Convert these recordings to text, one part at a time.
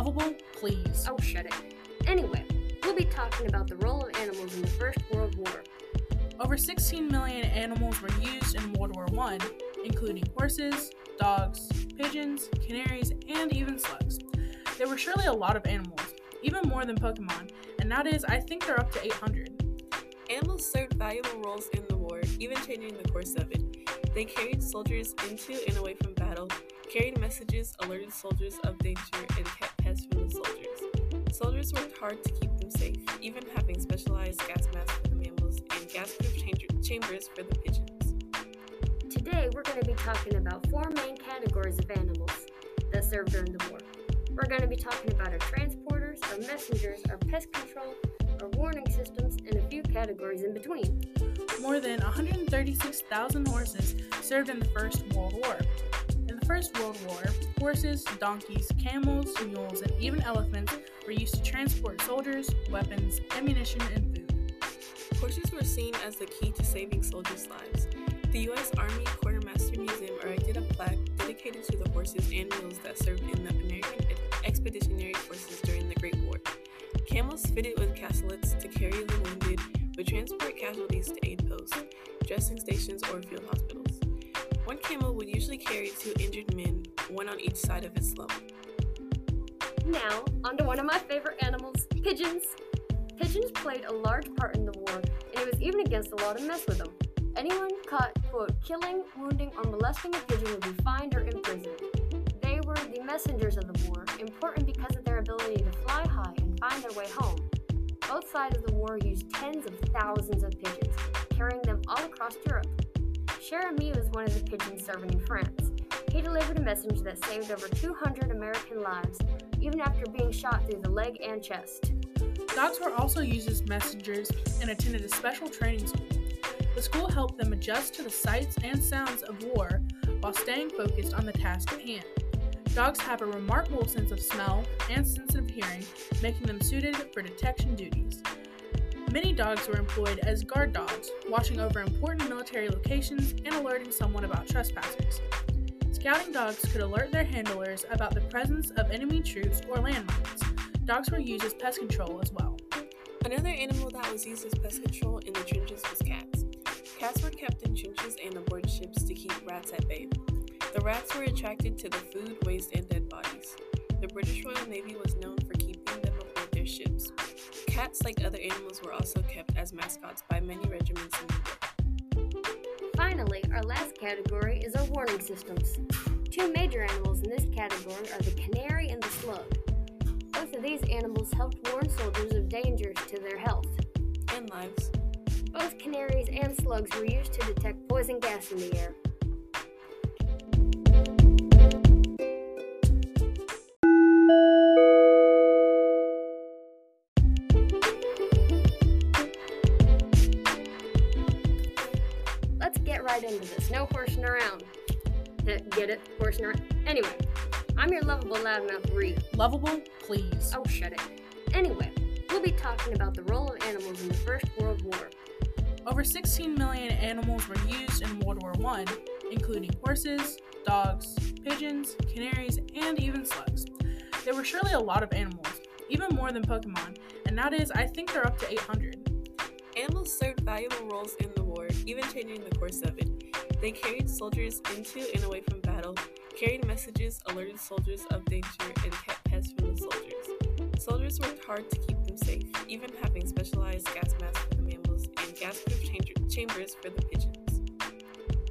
Lovable, please. Oh, shut it. Anyway, we'll be talking about the role of animals in the First World War. Over 16 million animals were used in World War I, including horses, dogs, pigeons, canaries, and even slugs. There were surely a lot of animals, even more than Pokemon, and nowadays I think they're up to 800. Animals served valuable roles in the war, even changing the course of it. They carried soldiers into and away from battle, carried messages, alerted soldiers of danger, and kept pests from the soldiers. Soldiers worked hard to keep them safe, even having specialized gas masks for the mammals and gas-proof chambers for the pigeons. Today, we're going to be talking about four main categories of animals that served during the war. We're going to be talking about our transporters, our messengers, our pest control, our warning systems, and a few categories in between. More than 136,000 horses served in the First World War. First World War, horses, donkeys, camels, mules, and even elephants were used to transport soldiers, weapons, ammunition, and food. Horses were seen as the key to saving soldiers' lives. The U.S. Army Quartermaster Museum erected a plaque dedicated to the horses and mules that served in the American Expeditionary Forces during the Great War. Camels fitted with cacolets to carry the wounded would transport casualties to aid posts, dressing stations, or field hospitals. One camel would usually carry two injured men, one on each side of its lump. Now, onto one of my favorite animals pigeons. Pigeons played a large part in the war, and it was even against the law to mess with them. Anyone caught, quote, killing, wounding, or molesting a pigeon would be fined or imprisoned. They were the messengers of the war, important because of their ability to fly high and find their way home. Both sides of the war used tens of thousands of pigeons, carrying them all across Europe. Cher Ami was one of the pigeons serving in France. He delivered a message that saved over 200 American lives, even after being shot through the leg and chest. Dogs were also used as messengers and attended a special training school. The school helped them adjust to the sights and sounds of war while staying focused on the task at hand. Dogs have a remarkable sense of smell and sensitive hearing, making them suited for detection duties. Many dogs were employed as guard dogs, watching over important military locations and alerting someone about trespassers. Scouting dogs could alert their handlers about the presence of enemy troops or landmines. Dogs were used as pest control as well. Another animal that was used as pest control in the trenches was cats. Cats were kept in trenches and aboard ships to keep rats at bay. The rats were attracted to the food, waste, and dead bodies. The British Royal Navy was Cats, like other animals, were also kept as mascots by many regiments in the war. Finally, our last category is our warning systems. Two major animals in this category are the canary and the slug. Both of these animals helped warn soldiers of dangers to their health and lives. Both canaries and slugs were used to detect poison gas in the air. Into this. No horsing around. Eh, get it? Horsing around. Anyway, I'm your lovable loudmouth Ree. Lovable, please. Oh, shut it. Anyway, we'll be talking about the role of animals in the First World War. Over 16 million animals were used in World War I, including horses, dogs, pigeons, canaries, and even slugs. There were surely a lot of animals, even more than Pokemon, and nowadays I think they're up to 800. Animals served valuable roles in the war, even changing the course of it. They carried soldiers into and away from battle, carried messages, alerted soldiers of danger, and kept pests from the soldiers. Soldiers worked hard to keep them safe, even having specialized gas masks for the mammals and gas-proof chambers for the pigeons.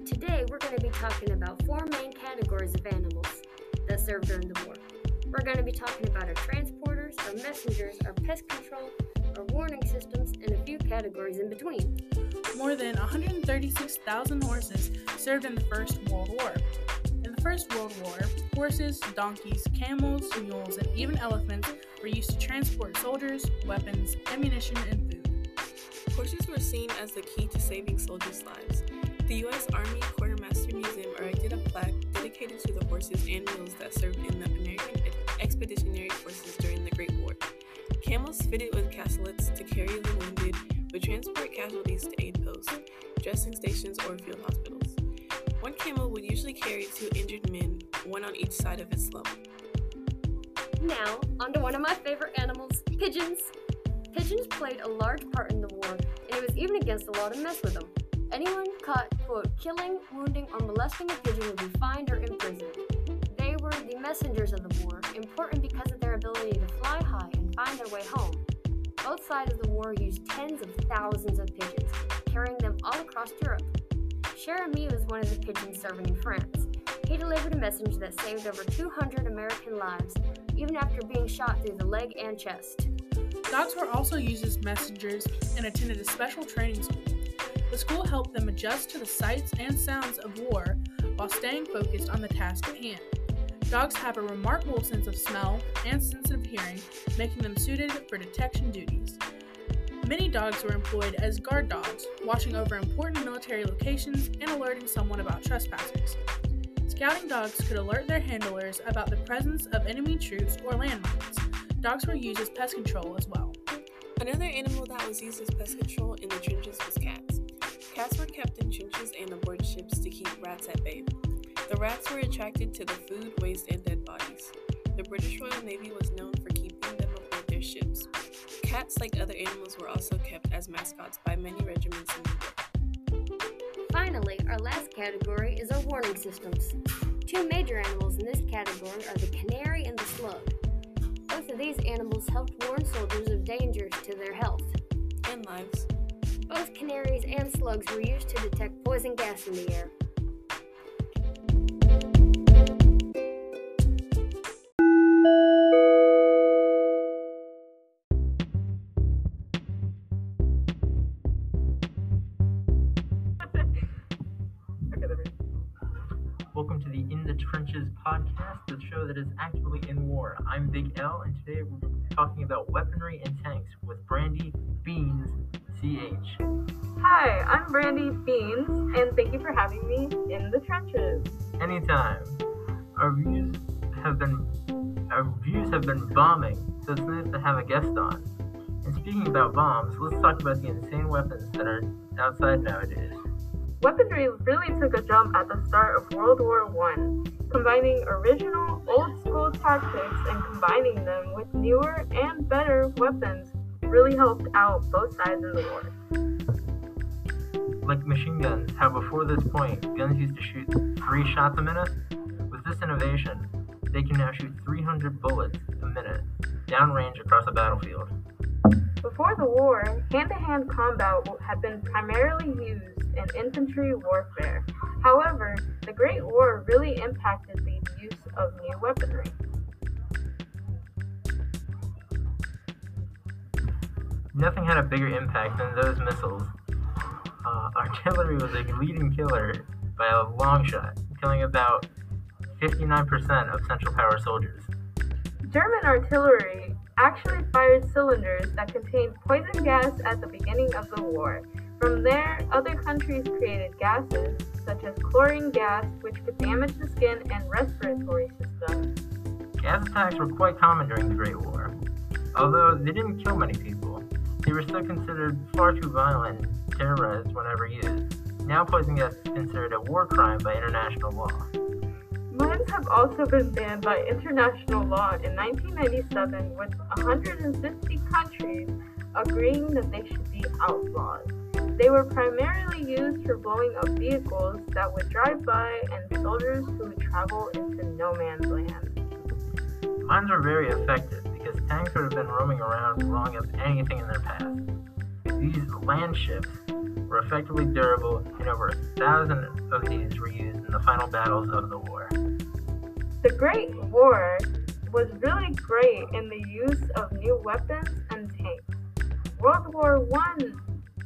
Today, we're going to be talking about four main categories of animals that served during the war. We're going to be talking about our transporters, our messengers, our pest control, our warning systems, and a few categories in between. More than 136,000 horses served in the First World War. In the First World War, horses, donkeys, camels, mules, and even elephants were used to transport soldiers, weapons, ammunition, and food. Horses were seen as the key to saving soldiers' lives. The U.S. Army Quartermaster Museum erected a plaque dedicated to the horses and mules that served in the American Expeditionary Forces during the Great War. Camels fitted with cacolets to carry the wounded would transport casualties to aid posts, dressing stations, or field hospitals. One camel would usually carry two injured men, one on each side of its lump. Now, onto one of my favorite animals, pigeons. Pigeons played a large part in the war, and it was even against the law to mess with them. Anyone caught, quote, killing, wounding, or molesting a pigeon would be fined or imprisoned. Were the messengers of the war, important because of their ability to fly high and find their way home. Both sides of the war used tens of thousands of pigeons, carrying them all across Europe. Cher Ami was one of the pigeons serving in France. He delivered a message that saved over 200 American lives, even after being shot through the leg and chest. Dogs were also used as messengers and attended a special training school. The school helped them adjust to the sights and sounds of war while staying focused on the task at hand. Dogs have a remarkable sense of smell and sensitive hearing, making them suited for detection duties. Many dogs were employed as guard dogs, watching over important military locations and alerting someone about trespassers. Scouting dogs could alert their handlers about the presence of enemy troops or landmines. Dogs were used as pest control as well. Another animal that was used as pest control in the trenches was cats. Cats were kept in trenches and aboard ships to keep rats at bay. The rats were attracted to the food, waste, and dead bodies. The British Royal Navy was known for keeping them aboard their ships. Cats, like other animals, were also kept as mascots by many regiments in Europe. Finally, our last category is our warning systems. Two major animals in this category are the canary and the slug. Both of these animals helped warn soldiers of dangers to their health. And lives. Both canaries and slugs were used to detect poison gas in the air. That is actively in war. I'm Big L, and today we're talking about weaponry and tanks with Brandy Beans CH. Hi, I'm Brandy Beans, and thank you for having me in the trenches. Anytime. Our views have been our views have been bombing, so it's nice to have a guest on. And speaking about bombs, let's talk about the insane weapons that are outside nowadays. Weaponry really took a jump at the start of World War I, combining original, old school tactics and combining them with newer and better weapons really helped out both sides in the war. Like machine guns, how before this point, guns used to shoot three shots a minute. With this innovation, they can now shoot 300 bullets a minute, downrange across a battlefield. Before the war, hand to hand combat had been primarily used in infantry warfare. However, the Great War really impacted the use of new weaponry. Nothing had a bigger impact than those missiles. Uh, artillery was a leading killer by a long shot, killing about 59% of Central Power soldiers. German artillery actually fired cylinders that contained poison gas at the beginning of the war. From there, other countries created gases, such as chlorine gas, which could damage the skin and respiratory system. Gas attacks were quite common during the Great War. Although they didn't kill many people, they were still considered far too violent and terrorized whenever used. Now poison gas is considered a war crime by international law. Mines have also been banned by international law in 1997, with 150 countries agreeing that they should be outlawed. They were primarily used for blowing up vehicles that would drive by and soldiers who would travel into no man's land. Mines were very effective because tanks would have been roaming around blowing up anything in their path. These land ships were effectively durable, and over a thousand of these were used in the final battles of the war. The Great War was really great in the use of new weapons and tanks. World War I,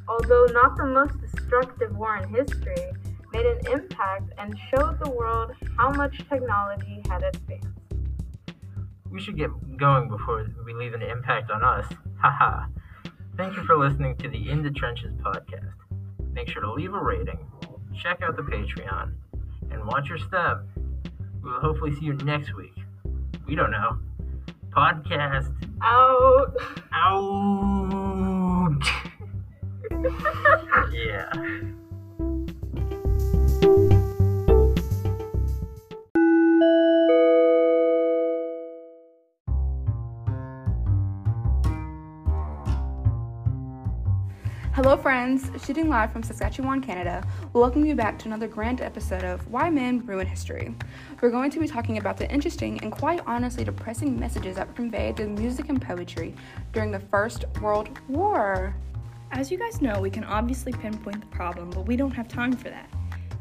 although not the most destructive war in history, made an impact and showed the world how much technology had advanced. We should get going before we leave an impact on us. Haha. Thank you for listening to the In the Trenches podcast. Make sure to leave a rating, check out the Patreon, and watch your step. We will hopefully see you next week. We don't know. Podcast Out! out yeah. Hello, friends. Shooting live from Saskatchewan, Canada, we welcome you back to another grand episode of Why Men Ruin History. We're going to be talking about the interesting and quite honestly depressing messages that were conveyed through music and poetry during the First World War. As you guys know, we can obviously pinpoint the problem, but we don't have time for that.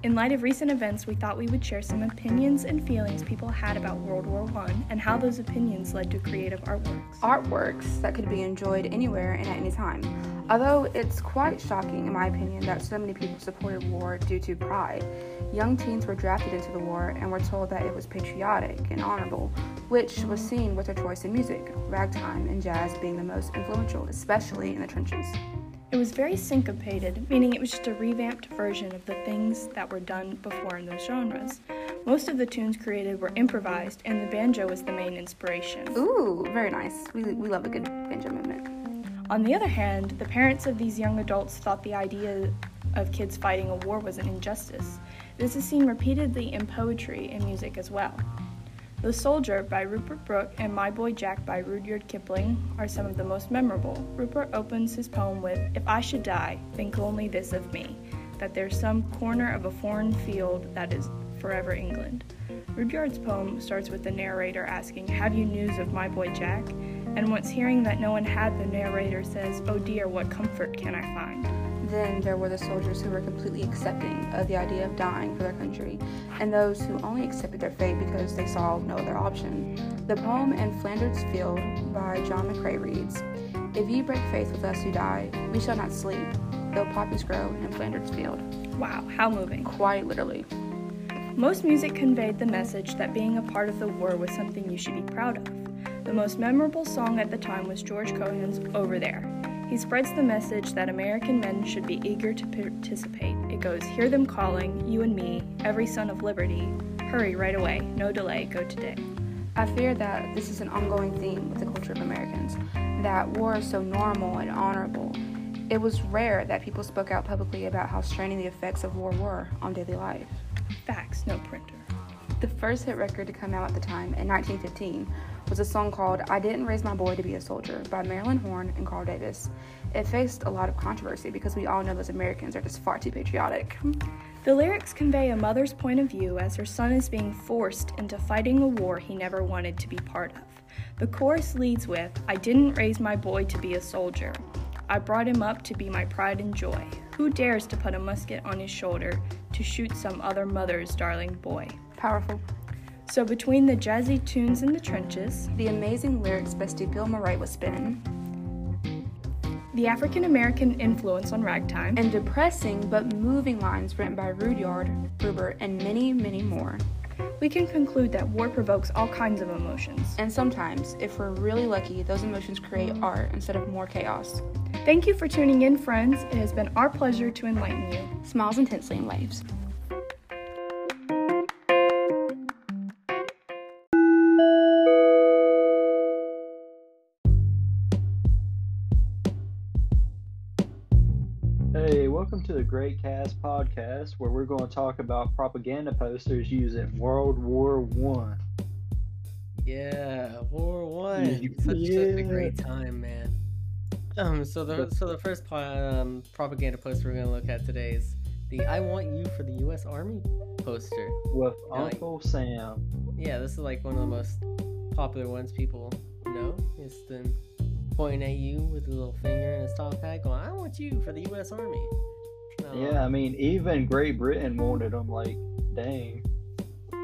In light of recent events, we thought we would share some opinions and feelings people had about World War I and how those opinions led to creative artworks. Artworks that could be enjoyed anywhere and at any time. Although it's quite shocking, in my opinion, that so many people supported war due to pride. Young teens were drafted into the war and were told that it was patriotic and honorable, which was seen with their choice in music, ragtime and jazz being the most influential, especially in the trenches. It was very syncopated, meaning it was just a revamped version of the things that were done before in those genres. Most of the tunes created were improvised, and the banjo was the main inspiration. Ooh, very nice. We, we love a good banjo movement. On the other hand, the parents of these young adults thought the idea of kids fighting a war was an injustice. This is seen repeatedly in poetry and music as well. The Soldier by Rupert Brooke and My Boy Jack by Rudyard Kipling are some of the most memorable. Rupert opens his poem with, If I should die, think only this of me, that there's some corner of a foreign field that is forever England. Rudyard's poem starts with the narrator asking, Have you news of my boy Jack? And once hearing that no one had, the narrator says, Oh dear, what comfort can I find? Then there were the soldiers who were completely accepting of the idea of dying for their country, and those who only accepted their fate because they saw no other option. The poem In Flanders Field by John McCrae reads If ye break faith with us who die, we shall not sleep, though poppies grow in Flanders Field. Wow, how moving. Quite literally. Most music conveyed the message that being a part of the war was something you should be proud of. The most memorable song at the time was George Cohan's Over There. He spreads the message that American men should be eager to participate. It goes, Hear them calling, you and me, every son of liberty. Hurry right away, no delay, go today. I fear that this is an ongoing theme with the culture of Americans, that war is so normal and honorable. It was rare that people spoke out publicly about how straining the effects of war were on daily life. Facts, no printer. The first hit record to come out at the time, in 1915, was a song called I Didn't Raise My Boy to Be a Soldier by Marilyn Horne and Carl Davis. It faced a lot of controversy because we all know those Americans are just far too patriotic. The lyrics convey a mother's point of view as her son is being forced into fighting a war he never wanted to be part of. The chorus leads with I didn't raise my boy to be a soldier. I brought him up to be my pride and joy. Who dares to put a musket on his shoulder to shoot some other mother's darling boy? Powerful. So, between the jazzy tunes in the trenches, The amazing lyrics by Steve Gilmore was spinning, the African American influence on ragtime, and depressing but moving lines written by Rudyard, Rupert, and many, many more. we can conclude that war provokes all kinds of emotions. And sometimes, if we're really lucky, those emotions create art instead of more chaos. Thank you for tuning in, friends. It has been our pleasure to enlighten you. Smiles intensely and waves. Welcome to the Great Cast podcast, where we're going to talk about propaganda posters used in World War One. Yeah, War One. Yeah. Such, such a great time, man. Um, so the so the first um, propaganda poster we're gonna look at today is the "I Want You" for the U.S. Army poster. with Yeah. Uncle Sam. Yeah, this is like one of the most popular ones people know. It's the pointing at you with a little finger in his top hat, going, "I want you for the U.S. Army." Yeah, I mean, even Great Britain wanted them. Like, dang.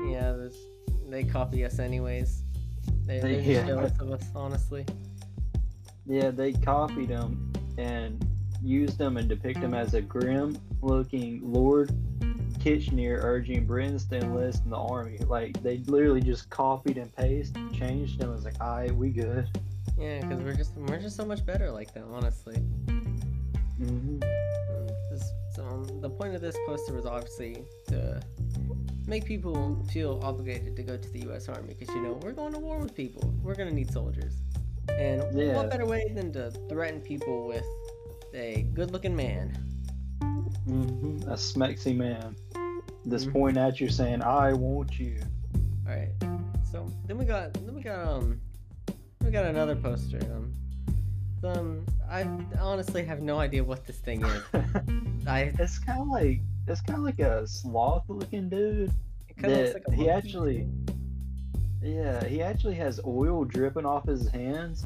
yeah. This, they copy us anyways. They, they're Yeah. jealous of us, honestly. Yeah, they copied them and used them and depict them as a grim-looking Lord Kitchener urging Britons to enlist in the army. Like, they literally just copied and pasted, changed them. It was like, alright, we good. Yeah, because we're just we're just so much better like that, honestly. hmm Um, this, the point of this poster was obviously to make people feel obligated to go to the U.S. Army because you know we're going to war with people. We're gonna need soldiers, and Yeah. what better way than to threaten people with a good-looking man? Mm-hmm. A smexy man. Just Mhm. pointing at you saying, I want you. All right. So then we got then we got um we got another poster. Um, Um, I honestly have no idea what this thing is. I it's kind of like it's kind of like a sloth-looking dude. it kind of looks that like a he actually, yeah, he actually has oil dripping off his hands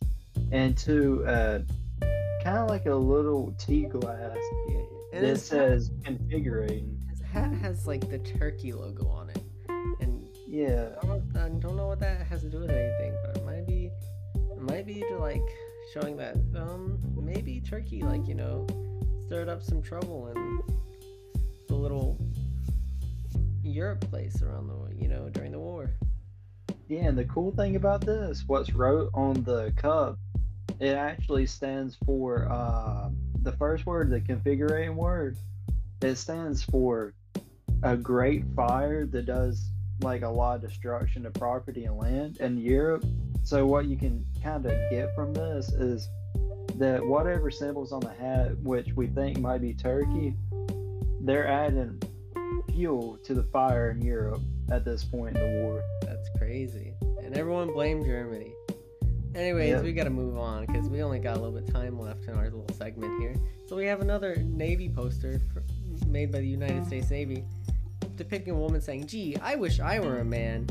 into uh, kind of like a little tea glass Yeah, and that says configuring. his hat has like the turkey logo on it, and Yeah, I don't, I don't know what that has to do with anything, but it might be, it might be to like showing that um maybe Turkey like you know stirred up some trouble in the little Europe place around the you know during the war. yeah. And the cool thing about this, what's wrote on the cup, it actually stands for uh, the first word, the configuring word. It stands for a great fire that does like a lot of destruction to property and land in Europe. So what you can kind of get from this is that whatever symbols on the hat, which we think might be Turkey, they're adding fuel to the fire in Europe at this point in the war. That's crazy, and everyone blamed Germany. Anyways, Yeah. we gotta move on because we only got a little bit of time left in our little segment here. So we have another Navy poster for, made by the United States Navy depicting a woman saying, "Gee, I wish I were a man."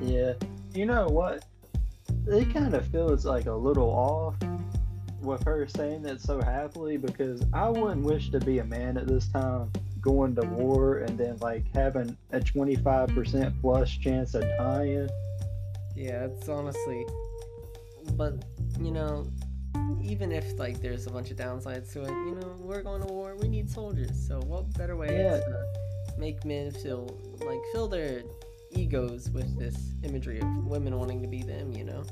Yeah. You know what? It kind of feels like a little off with her saying that so happily because I wouldn't wish to be a man at this time going to war and then like having a 25% plus chance of dying. Yeah, it's honestly, but you know, even if like there's a bunch of downsides to it, you know, we're going to war. We need soldiers. So what better way Yeah. to make men feel like fill their egos with this imagery of women wanting to be them? You know.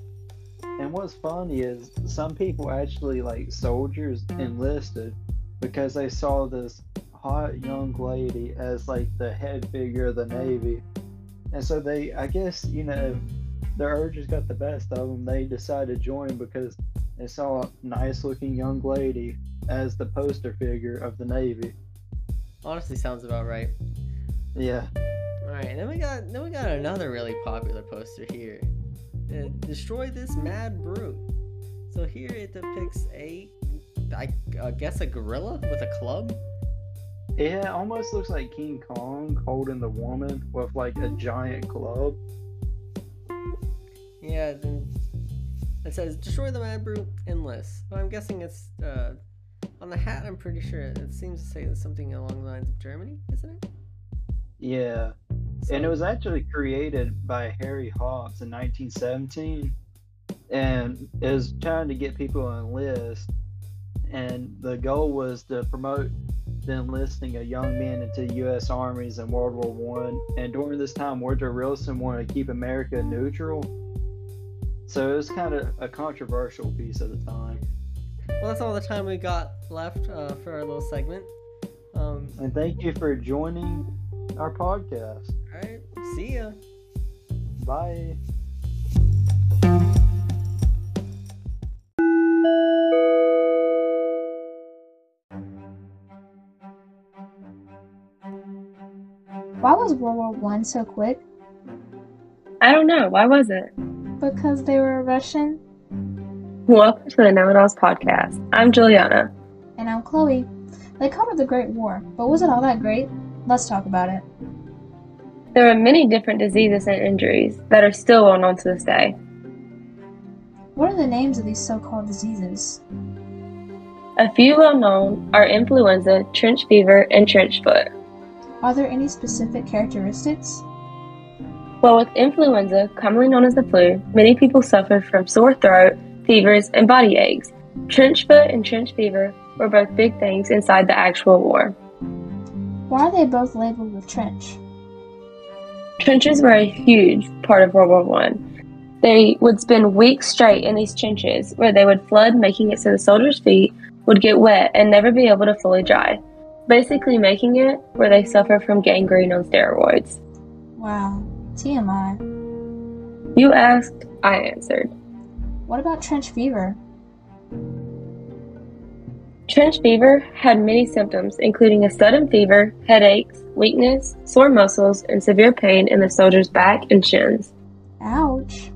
And what's funny is some people actually like soldiers enlisted because they saw this hot young lady as like the head figure of the Navy. And so they, I guess, you know, their urges got the best of them. They decided to join because they saw a nice looking young lady as the poster figure of the Navy. Honestly, sounds about right. Yeah. All right, and then we got then we got another really popular poster here. Uh, Destroy this mad brute. So here it depicts a, I guess a gorilla with a club. It almost looks like King Kong holding the woman with like a giant club. Yeah, then it says destroy the mad brute endless. So I'm guessing it's uh, on the hat. I'm pretty sure it seems to say something along the lines of Germany, isn't it? Yeah. And it was actually created by Harry Hopps in 1917, and it was trying to get people to enlist, and the goal was to promote the enlisting of young men into U.S. armies in World War One. And during this time, Woodrow Wilson wanted to keep America neutral, so it was kind of a controversial piece at the time. Well, that's all the time we got left uh, for our little segment. Um, And thank you for joining our podcast. All right, see ya. Bye. Why was World War One so quick? I don't know. Why was it? Because they were Russian? Welcome to the Know It Alls podcast. I'm Juliana. And I'm Chloe. They called it the Great War, but was it all that great? Let's talk about it. There are many different diseases and injuries that are still well known to this day. What are the names of these so called diseases? A few well known are influenza, trench fever, and trench foot. Are there any specific characteristics? Well, with influenza, commonly known as the flu, many people suffered from sore throat, fevers, and body aches. Trench foot and trench fever were both big things inside the actual war. Why are they both labeled with trench? Trenches were a huge part of World War One. They would spend weeks straight in these trenches where they would flood, making it so the soldiers' feet would get wet and never be able to fully dry. Basically, making it where they suffer from gangrene on steroids. Wow, TMI. You asked, I answered. What about trench fever? Trench fever had many symptoms, including a sudden fever, headaches, weakness, sore muscles, and severe pain in the soldier's back and shins. Ouch.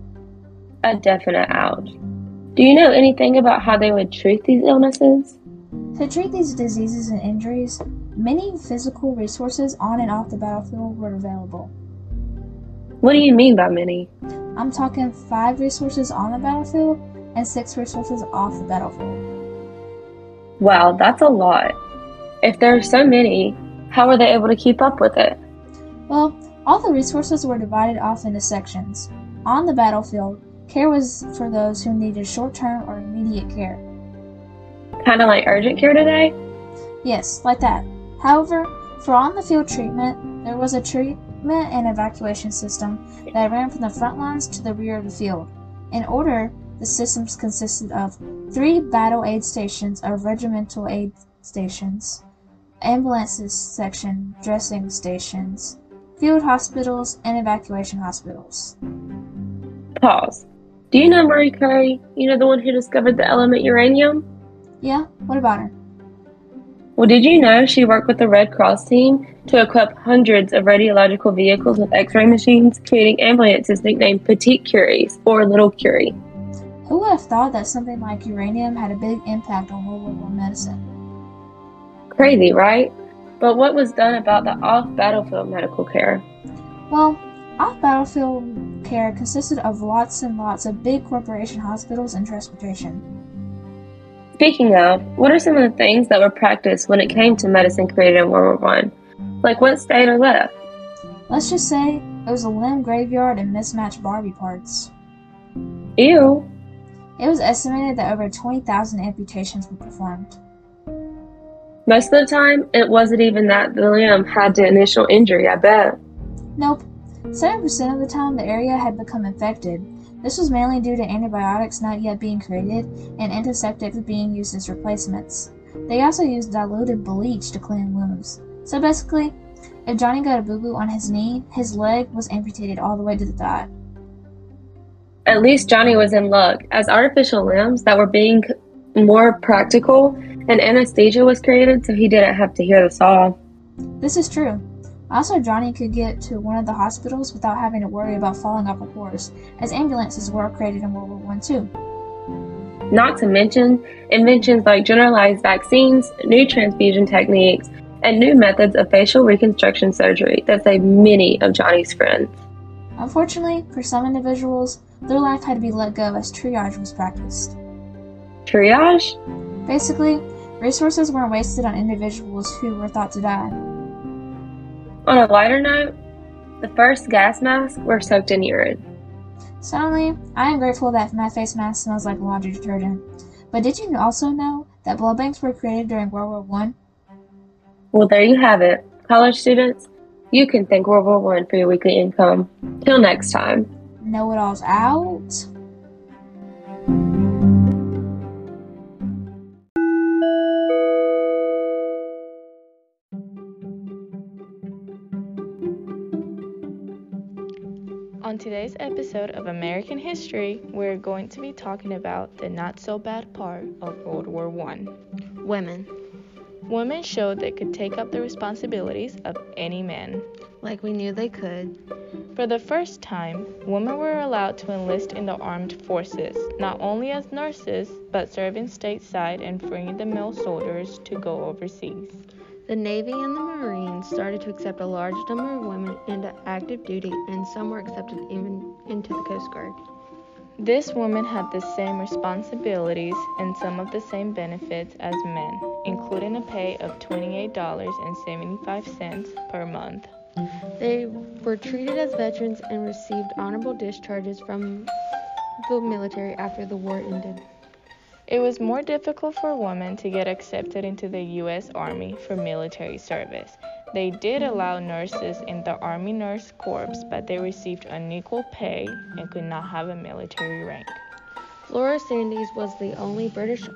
A definite ouch. Do you know anything about how they would treat these illnesses? To treat these diseases and injuries, many physical resources on and off the battlefield were available. What do you mean by many? I'm talking five resources on the battlefield and six resources off the battlefield. Wow, that's a lot. If there are so many, how were they able to keep up with it? Well, all the resources were divided off into sections. On the battlefield, care was for those who needed short term or immediate care. Kind of like urgent care today? Yes, like that. However, for on the field treatment, there was a treatment and evacuation system that ran from the front lines to the rear of the field. In order, the systems consisted of three battle aid stations or regimental aid stations, ambulances section dressing stations, field hospitals, and evacuation hospitals. Pause. Do you know Marie Curie? You know the one who discovered the element uranium? Yeah, what about her? Well, did you know she worked with the Red Cross team to equip hundreds of radiological vehicles with x ray machines, creating ambulances nicknamed Petite Curies or Little Curie? Who would have thought that something like uranium had a big impact on World War I medicine? Crazy, right? But what was done about the off battlefield medical care? Well, off battlefield care consisted of lots and lots of big corporation hospitals and transportation. Speaking of, what are some of the things that were practiced when it came to medicine created in World War One? Like what stayed or left? Let's just say it was a limb graveyard and mismatched Barbie parts. Ew. It was estimated that over 20,000 amputations were performed. Most of the time, it wasn't even that the limb had the initial injury, I bet. Nope. 7% of the time, the area had become infected. This was mainly due to antibiotics not yet being created and antiseptics being used as replacements. They also used diluted bleach to clean wounds. So basically, if Johnny got a boo boo on his knee, his leg was amputated all the way to the thigh. At least Johnny was in luck, as artificial limbs that were being more practical and anesthesia was created so he didn't have to hear the saw. This is true. Also, Johnny could get to one of the hospitals without having to worry about falling off a horse, as ambulances were created in World War I too. Not to mention inventions like generalized vaccines, new transfusion techniques, and new methods of facial reconstruction surgery that saved many of Johnny's friends. Unfortunately, for some individuals, their life had to be let go as triage was practiced. Triage? Basically, resources weren't wasted on individuals who were thought to die. On a lighter note, the first gas masks were soaked in urine. Suddenly, I am grateful that my face mask smells like laundry detergent. But did you also know that blood banks were created during World War One? Well, there you have it. College students, you can thank World War One for your weekly income. Till next time. Know it all's out. Episode of American History, we're going to be talking about the not so bad part of World War I women. Women showed they could take up the responsibilities of any man. Like we knew they could. For the first time, women were allowed to enlist in the armed forces, not only as nurses, but serving stateside and freeing the male soldiers to go overseas. The Navy and the Marines started to accept a large number of women into active duty, and some were accepted even into the Coast Guard. This woman had the same responsibilities and some of the same benefits as men, including a pay of $28.75 per month. They were treated as veterans and received honorable discharges from the military after the war ended. It was more difficult for women to get accepted into the U.S. Army for military service. They did allow nurses in the Army Nurse Corps, but they received unequal pay and could not have a military rank. Flora Sandes was the only British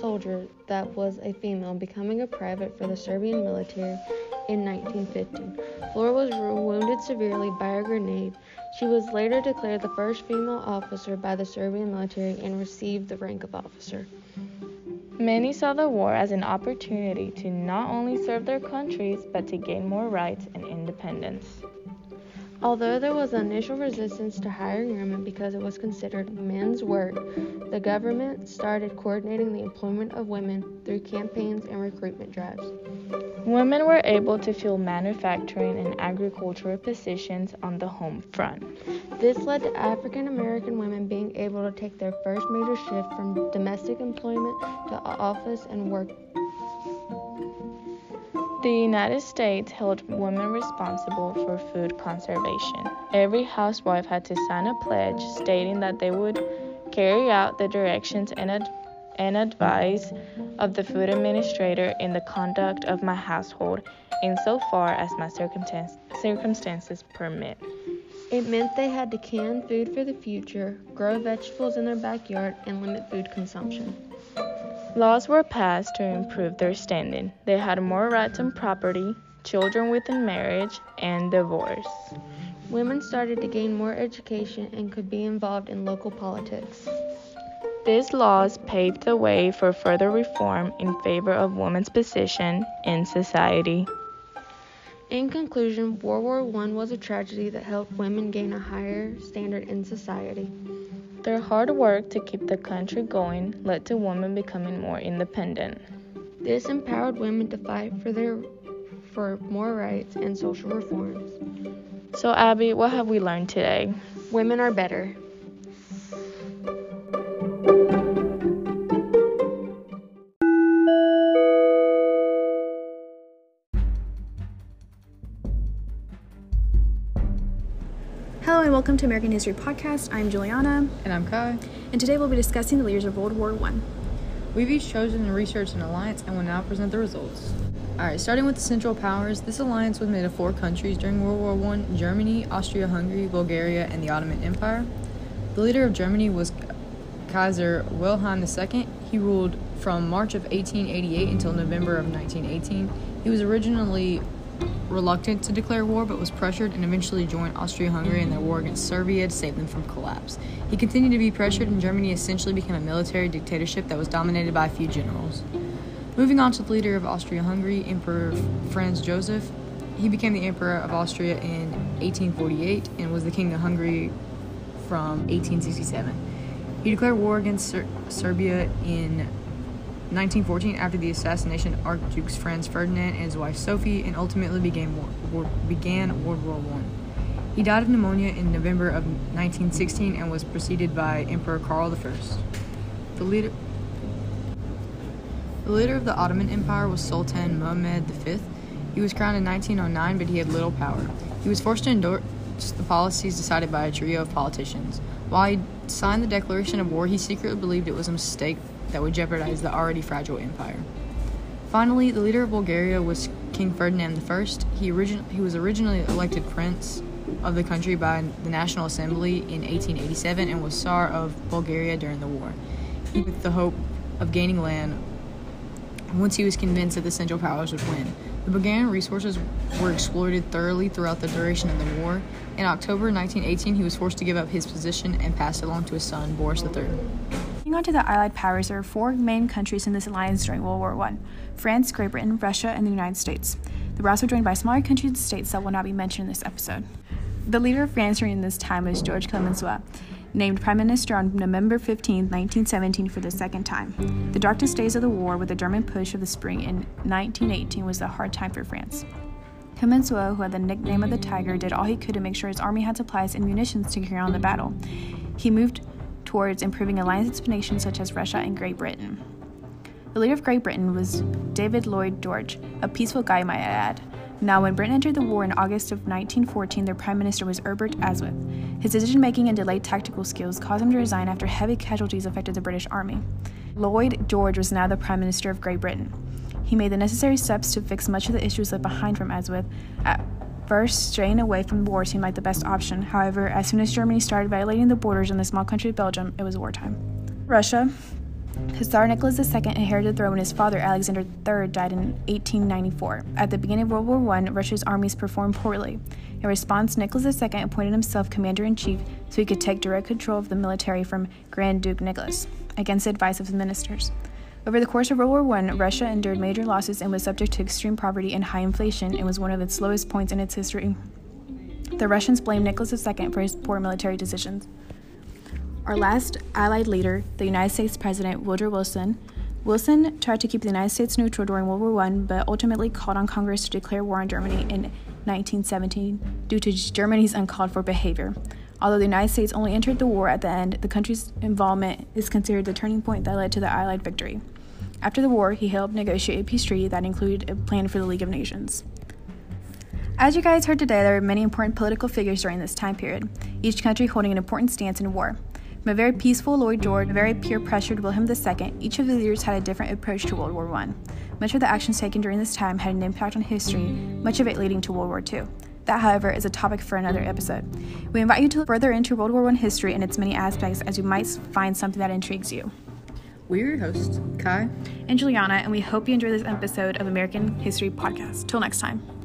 soldier that was a female, becoming a private for the Serbian military in 1915. Flora was wounded severely by a grenade. She was later declared the first female officer by the Serbian military and received the rank of officer. Many saw the war as an opportunity to not only serve their countries but to gain more rights and independence. Although there was initial resistance to hiring women because it was considered men's work, the government started coordinating the employment of women through campaigns and recruitment drives. Women were able to fill manufacturing and agricultural positions on the home front. This led to African American women being able to take their first major shift from domestic employment to office and work the United States held women responsible for food conservation. Every housewife had to sign a pledge stating that they would carry out the directions and, ad- and advice of the food administrator in the conduct of my household insofar as my circumstance- circumstances permit. It meant they had to can food for the future, grow vegetables in their backyard, and limit food consumption. Laws were passed to improve their standing. They had more rights on property, children within marriage, and divorce. Women started to gain more education and could be involved in local politics. These laws paved the way for further reform in favor of women's position in society. In conclusion, World War I was a tragedy that helped women gain a higher standard in society. Their hard work to keep the country going led to women becoming more independent. This empowered women to fight for their for more rights and social reforms. So Abby, what have we learned today? Women are better. Welcome to American History Podcast. I'm Juliana. And I'm Kai. And today we'll be discussing the leaders of World War One. We've each chosen and researched an alliance and will now present the results. Alright, starting with the Central Powers, this alliance was made of four countries during World War One Germany, Austria Hungary, Bulgaria, and the Ottoman Empire. The leader of Germany was Kaiser Wilhelm II. He ruled from March of 1888 until November of 1918. He was originally reluctant to declare war but was pressured and eventually joined Austria Hungary in their war against Serbia to save them from collapse. He continued to be pressured, and Germany essentially became a military dictatorship that was dominated by a few generals. Moving on to the leader of Austria Hungary, Emperor Franz Joseph. He became the Emperor of Austria in 1848 and was the King of Hungary from 1867. He declared war against Ser- Serbia in 1914 after the assassination of Archdukes Franz Ferdinand and his wife Sophie, and ultimately began, war, war, began World War I. He died of pneumonia in November of 1916 and was preceded by Emperor Karl I. The leader, the leader of the Ottoman Empire was Sultan Muhammad V. He was crowned in 1909, but he had little power. He was forced to endorse the policies decided by a trio of politicians. While he signed the declaration of war, he secretly believed it was a mistake that would jeopardize the already fragile empire. Finally, the leader of Bulgaria was King Ferdinand I. He, origin- he was originally elected prince of the country by the National Assembly in 1887 and was Tsar of Bulgaria during the war, with the hope of gaining land once he was convinced that the Central Powers would win. The Bulgarian resources were exploited thoroughly throughout the duration of the war. In October 1918, he was forced to give up his position and passed it along to his son, Boris III. Moving on to the Allied powers, there are four main countries in this alliance during World War I France, Great Britain, Russia, and the United States. The They were joined by smaller countries and states that will not be mentioned in this episode. The leader of France during this time was George Clemenceau, named Prime Minister on November 15, 1917, for the second time. The darkest days of the war, with the German push of the spring in 1918, was a hard time for France. Clemenceau, who had the nickname of the Tiger, did all he could to make sure his army had supplies and munitions to carry on the battle. He moved towards improving alliance nations such as Russia and Great Britain. The leader of Great Britain was David Lloyd George, a peaceful guy, might I add. Now, when Britain entered the war in August of 1914, their prime minister was Herbert Asquith. His decision making and delayed tactical skills caused him to resign after heavy casualties affected the British Army. Lloyd George was now the prime minister of Great Britain. He made the necessary steps to fix much of the issues left behind from Asquith. Uh, First, straying away from war seemed like the best option. However, as soon as Germany started violating the borders in the small country of Belgium, it was wartime. Russia, Tsar Nicholas II inherited the throne when his father, Alexander III, died in 1894. At the beginning of World War I, Russia's armies performed poorly. In response, Nicholas II appointed himself commander in chief so he could take direct control of the military from Grand Duke Nicholas, against the advice of his ministers. Over the course of World War I, Russia endured major losses and was subject to extreme poverty and high inflation and was one of its lowest points in its history. The Russians blamed Nicholas II for his poor military decisions. Our last Allied leader, the United States President Woodrow Wilson, Wilson tried to keep the United States neutral during World War I, but ultimately called on Congress to declare war on Germany in 1917 due to Germany's uncalled for behavior. Although the United States only entered the war at the end, the country's involvement is considered the turning point that led to the Allied victory. After the war, he helped negotiate a peace treaty that included a plan for the League of Nations. As you guys heard today, there were many important political figures during this time period, each country holding an important stance in war. From a very peaceful Lloyd George to a very peer pressured Wilhelm II, each of the leaders had a different approach to World War I. Much of the actions taken during this time had an impact on history, much of it leading to World War II. That, however, is a topic for another episode. We invite you to look further into World War I history and its many aspects as you might find something that intrigues you. We're your hosts, Kai and Juliana, and we hope you enjoy this episode of American History Podcast. Till next time.